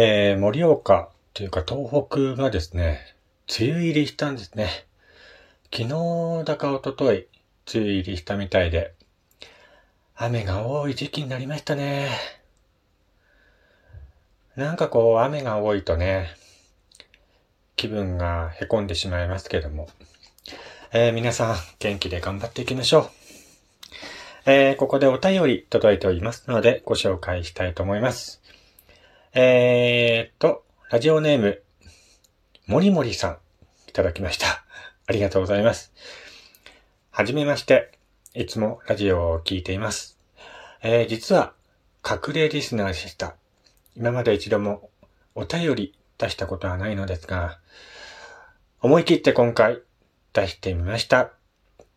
えー、盛岡というか東北がですね、梅雨入りしたんですね。昨日だか一昨日、梅雨入りしたみたいで、雨が多い時期になりましたね。なんかこう、雨が多いとね、気分が凹んでしまいますけども、えー、皆さん元気で頑張っていきましょう。えー、ここでお便り届いておりますのでご紹介したいと思います。えーと、ラジオネーム、もりもりさん、いただきました。ありがとうございます。はじめまして。いつもラジオを聞いています。えー、実は、隠れリスナーでした。今まで一度もお便り出したことはないのですが、思い切って今回出してみました。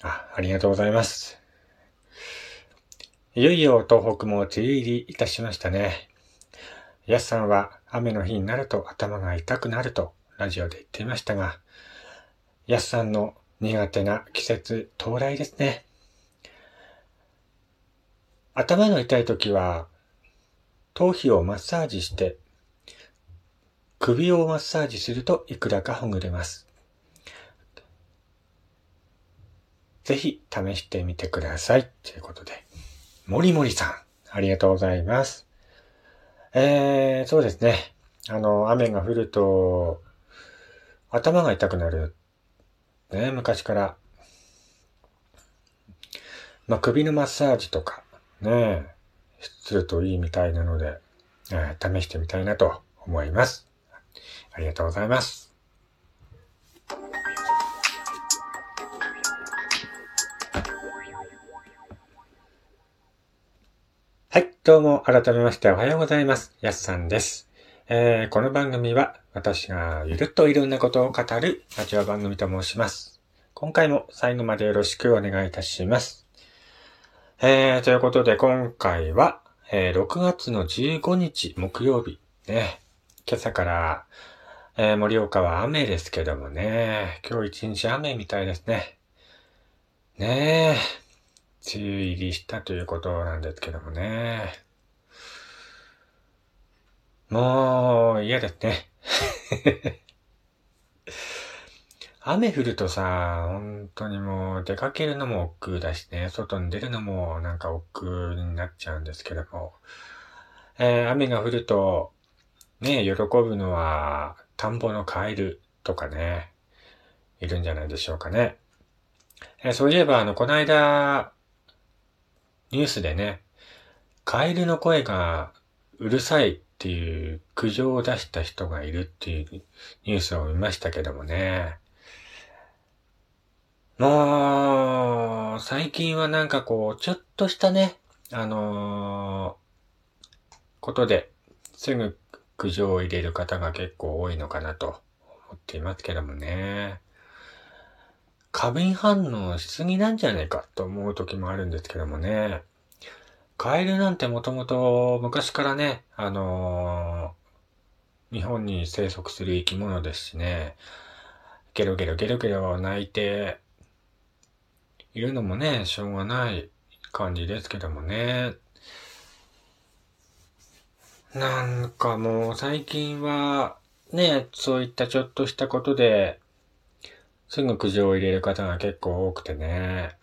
あ、ありがとうございます。いよいよ東北も梅雨入りいたしましたね。やすさんは雨の日になると頭が痛くなるとラジオで言っていましたが、やすさんの苦手な季節到来ですね。頭の痛い時は、頭皮をマッサージして、首をマッサージするといくらかほぐれます。ぜひ試してみてください。ということで。もりもりさん、ありがとうございます。えー、そうですね。あの、雨が降ると、頭が痛くなる。ね、昔から。まあ、首のマッサージとか、ね、するといいみたいなので、えー、試してみたいなと思います。ありがとうございます。どうも改めましておはようございます。やすさんです。えー、この番組は私がゆるっといろんなことを語るラジオ番組と申します。今回も最後までよろしくお願いいたします。えー、ということで今回は、えー、6月の15日木曜日ね、今朝から、えー、盛岡は雨ですけどもね、今日一日雨みたいですね。ねえ、梅雨入りしたということなんですけどもね。もう、嫌ですね。雨降るとさ、本当にもう出かけるのも億劫だしね、外に出るのもなんか億劫になっちゃうんですけども、えー、雨が降ると、ね、喜ぶのは田んぼのカエルとかね、いるんじゃないでしょうかね。えー、そういえばあの、この間、ニュースでね、カエルの声がうるさいっっていう苦情を出した人がいるっていうニュースを見ましたけどもね。もう、最近はなんかこう、ちょっとしたね、あのー、ことで、すぐ苦情を入れる方が結構多いのかなと思っていますけどもね。過敏反応しすぎなんじゃないかと思う時もあるんですけどもね。カエルなんてもともと昔からね、あのー、日本に生息する生き物ですしね、ゲロゲロゲロゲロ泣いているのもね、しょうがない感じですけどもね。なんかもう最近はね、そういったちょっとしたことで、すぐ苦情を入れる方が結構多くてね、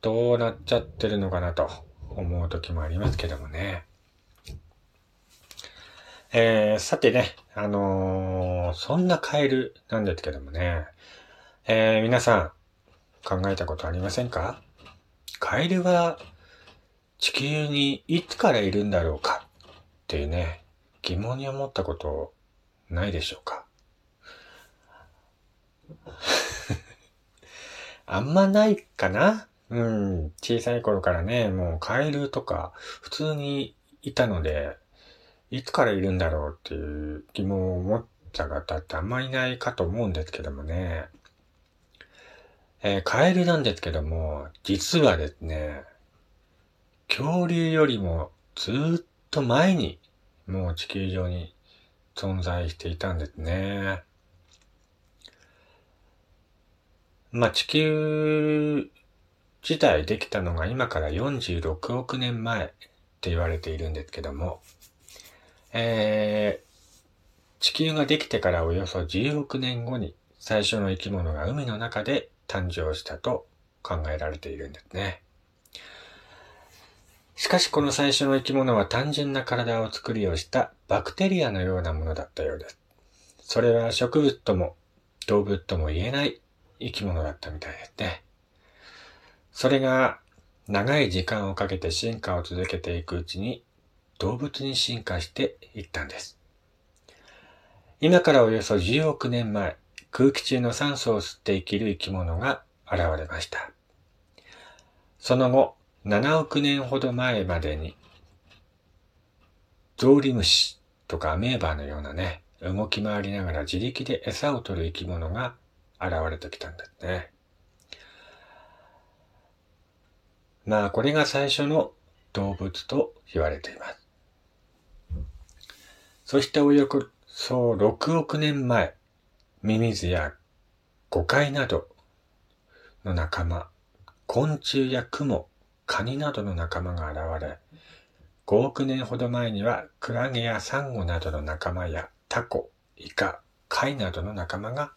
どうなっちゃってるのかなと。思う時もありますけどもね。えー、さてね、あのー、そんなカエルなんですけどもね、えー、皆さん考えたことありませんか？カエルは地球にいつからいるんだろうかっていうね、疑問に思ったことないでしょうか？あんまないかな？うん。小さい頃からね、もうカエルとか普通にいたので、いつからいるんだろうっていう疑問を持った方ってあんまりいないかと思うんですけどもね。えー、カエルなんですけども、実はですね、恐竜よりもずっと前にもう地球上に存在していたんですね。まあ、地球自体できたのが今から46億年前って言われているんですけども、えー、地球ができてからおよそ10億年後に最初の生き物が海の中で誕生したと考えられているんですね。しかしこの最初の生き物は単純な体を作りをしたバクテリアのようなものだったようです。それは植物とも動物とも言えない生き物だったみたいですね。それが長い時間をかけて進化を続けていくうちに動物に進化していったんです。今からおよそ10億年前、空気中の酸素を吸って生きる生き物が現れました。その後、7億年ほど前までに、ゾウリムシとかアメーバーのようなね、動き回りながら自力で餌を取る生き物が現れてきたんですね。まあ、これが最初の動物と言われています。そしておよそ6億年前、ミミズやゴカイなどの仲間、昆虫やクモ、カニなどの仲間が現れ、5億年ほど前にはクラゲやサンゴなどの仲間やタコ、イカ、貝などの仲間が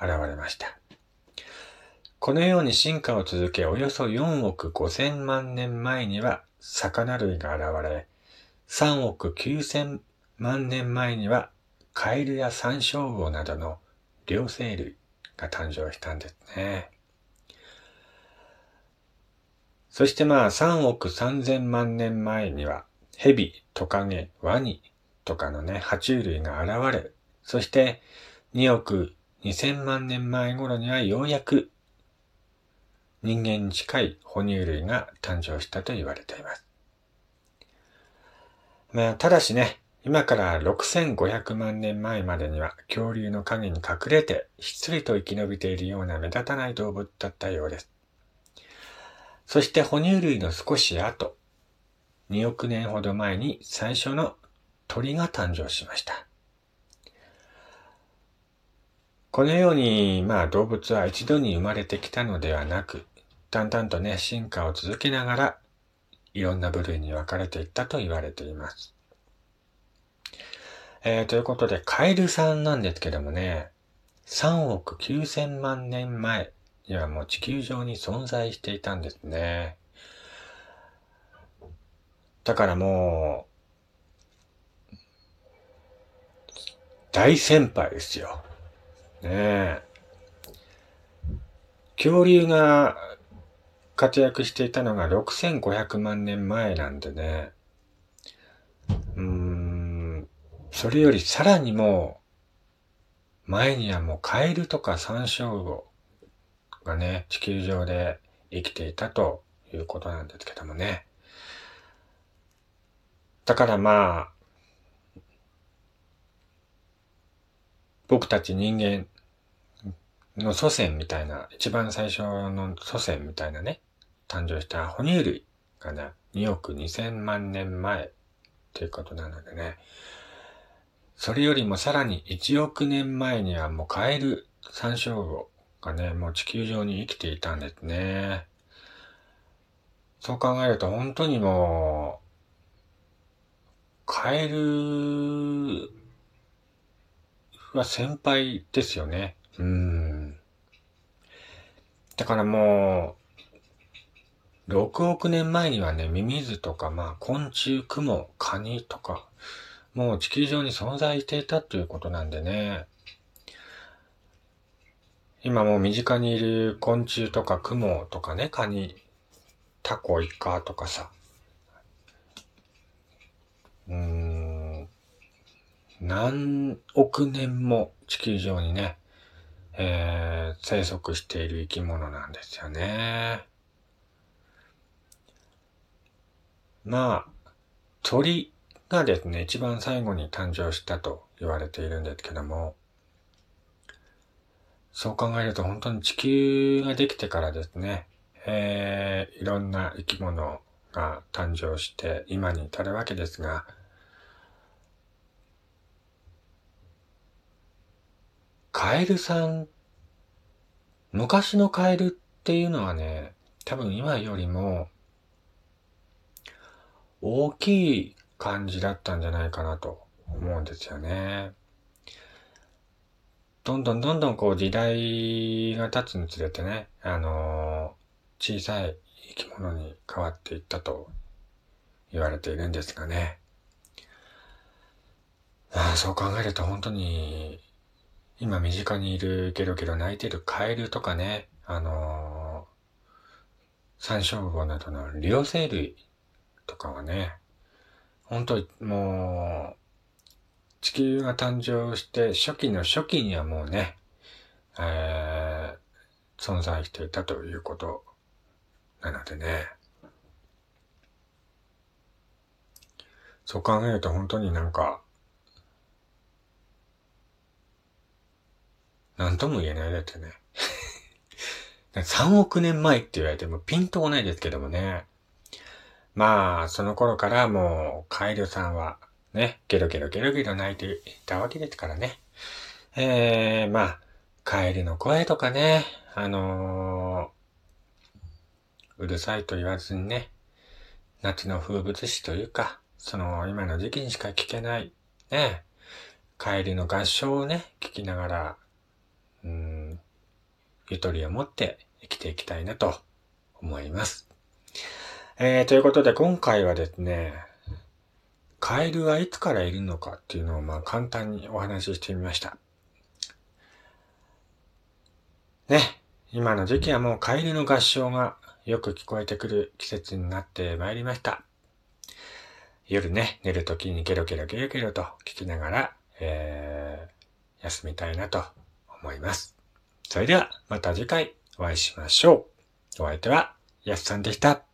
現れました。このように進化を続け、およそ4億5千万年前には魚類が現れ、3億9千万年前にはカエルやサンショウウオなどの両生類が誕生したんですね。そしてまあ3億3千万年前にはヘビ、トカゲ、ワニとかのね、爬虫類が現れ、そして2億2千万年前頃にはようやく人間に近い哺乳類が誕生したと言われています。まあ、ただしね、今から6500万年前までには恐竜の影に隠れてひっそりと生き延びているような目立たない動物だったようです。そして哺乳類の少し後、2億年ほど前に最初の鳥が誕生しました。このように、まあ動物は一度に生まれてきたのではなく、だんだんとね、進化を続けながら、いろんな部類に分かれていったと言われています。えー、ということで、カエルさんなんですけどもね、3億9000万年前にはもう地球上に存在していたんですね。だからもう、大先輩ですよ。ねえ。恐竜が活躍していたのが6500万年前なんでね。うーん、それよりさらにも、前にはもうカエルとかサンショウウオがね、地球上で生きていたということなんですけどもね。だからまあ、僕たち人間の祖先みたいな、一番最初の祖先みたいなね、誕生した哺乳類がね、2億2000万年前ということなのでね、それよりもさらに1億年前にはもうカエル、サンショウウオがね、もう地球上に生きていたんですね。そう考えると本当にもう、カエルは先輩ですよね。うん。だからもう、6億年前にはね、ミミズとか、まあ、昆虫、クモ、カニとか、もう地球上に存在していたということなんでね。今もう身近にいる昆虫とかクモとかね、カニ、タコ、イカとかさ。うーん。何億年も地球上にね、えー、生息している生き物なんですよね。まあ、鳥がですね、一番最後に誕生したと言われているんですけども、そう考えると本当に地球ができてからですね、えー、いろんな生き物が誕生して今に至るわけですが、カエルさん、昔のカエルっていうのはね、多分今よりも大きい感じだったんじゃないかなと思うんですよね。どんどんどんどんこう時代が経つにつれてね、あのー、小さい生き物に変わっていったと言われているんですがね。ああそう考えると本当に、今身近にいるゲロゲロ泣いてるカエルとかね、あのー、山椒魚などの両生類とかはね、本当にもう、地球が誕生して初期の初期にはもうね、えー、存在していたということなのでね。そう考えると本当になんか、なんとも言えないだってね。3億年前って言われてもピンとこないですけどもね。まあ、その頃からもう、カエルさんはね、ゲロゲロゲロゲロ泣いていたわけですからね。えー、まあ、カエルの声とかね、あのー、うるさいと言わずにね、夏の風物詩というか、その今の時期にしか聞けない、ね、カエルの合唱をね、聞きながら、うん、ゆとりを持って生きていきたいなと思います。えー、ということで今回はですね、カエルはいつからいるのかっていうのをまあ簡単にお話ししてみました。ね、今の時期はもうカエルの合唱がよく聞こえてくる季節になってまいりました。夜ね、寝るときにゲロゲロゲロゲロと聞きながら、えー、休みたいなと思います。それではまた次回お会いしましょう。お相手はやすさんでした。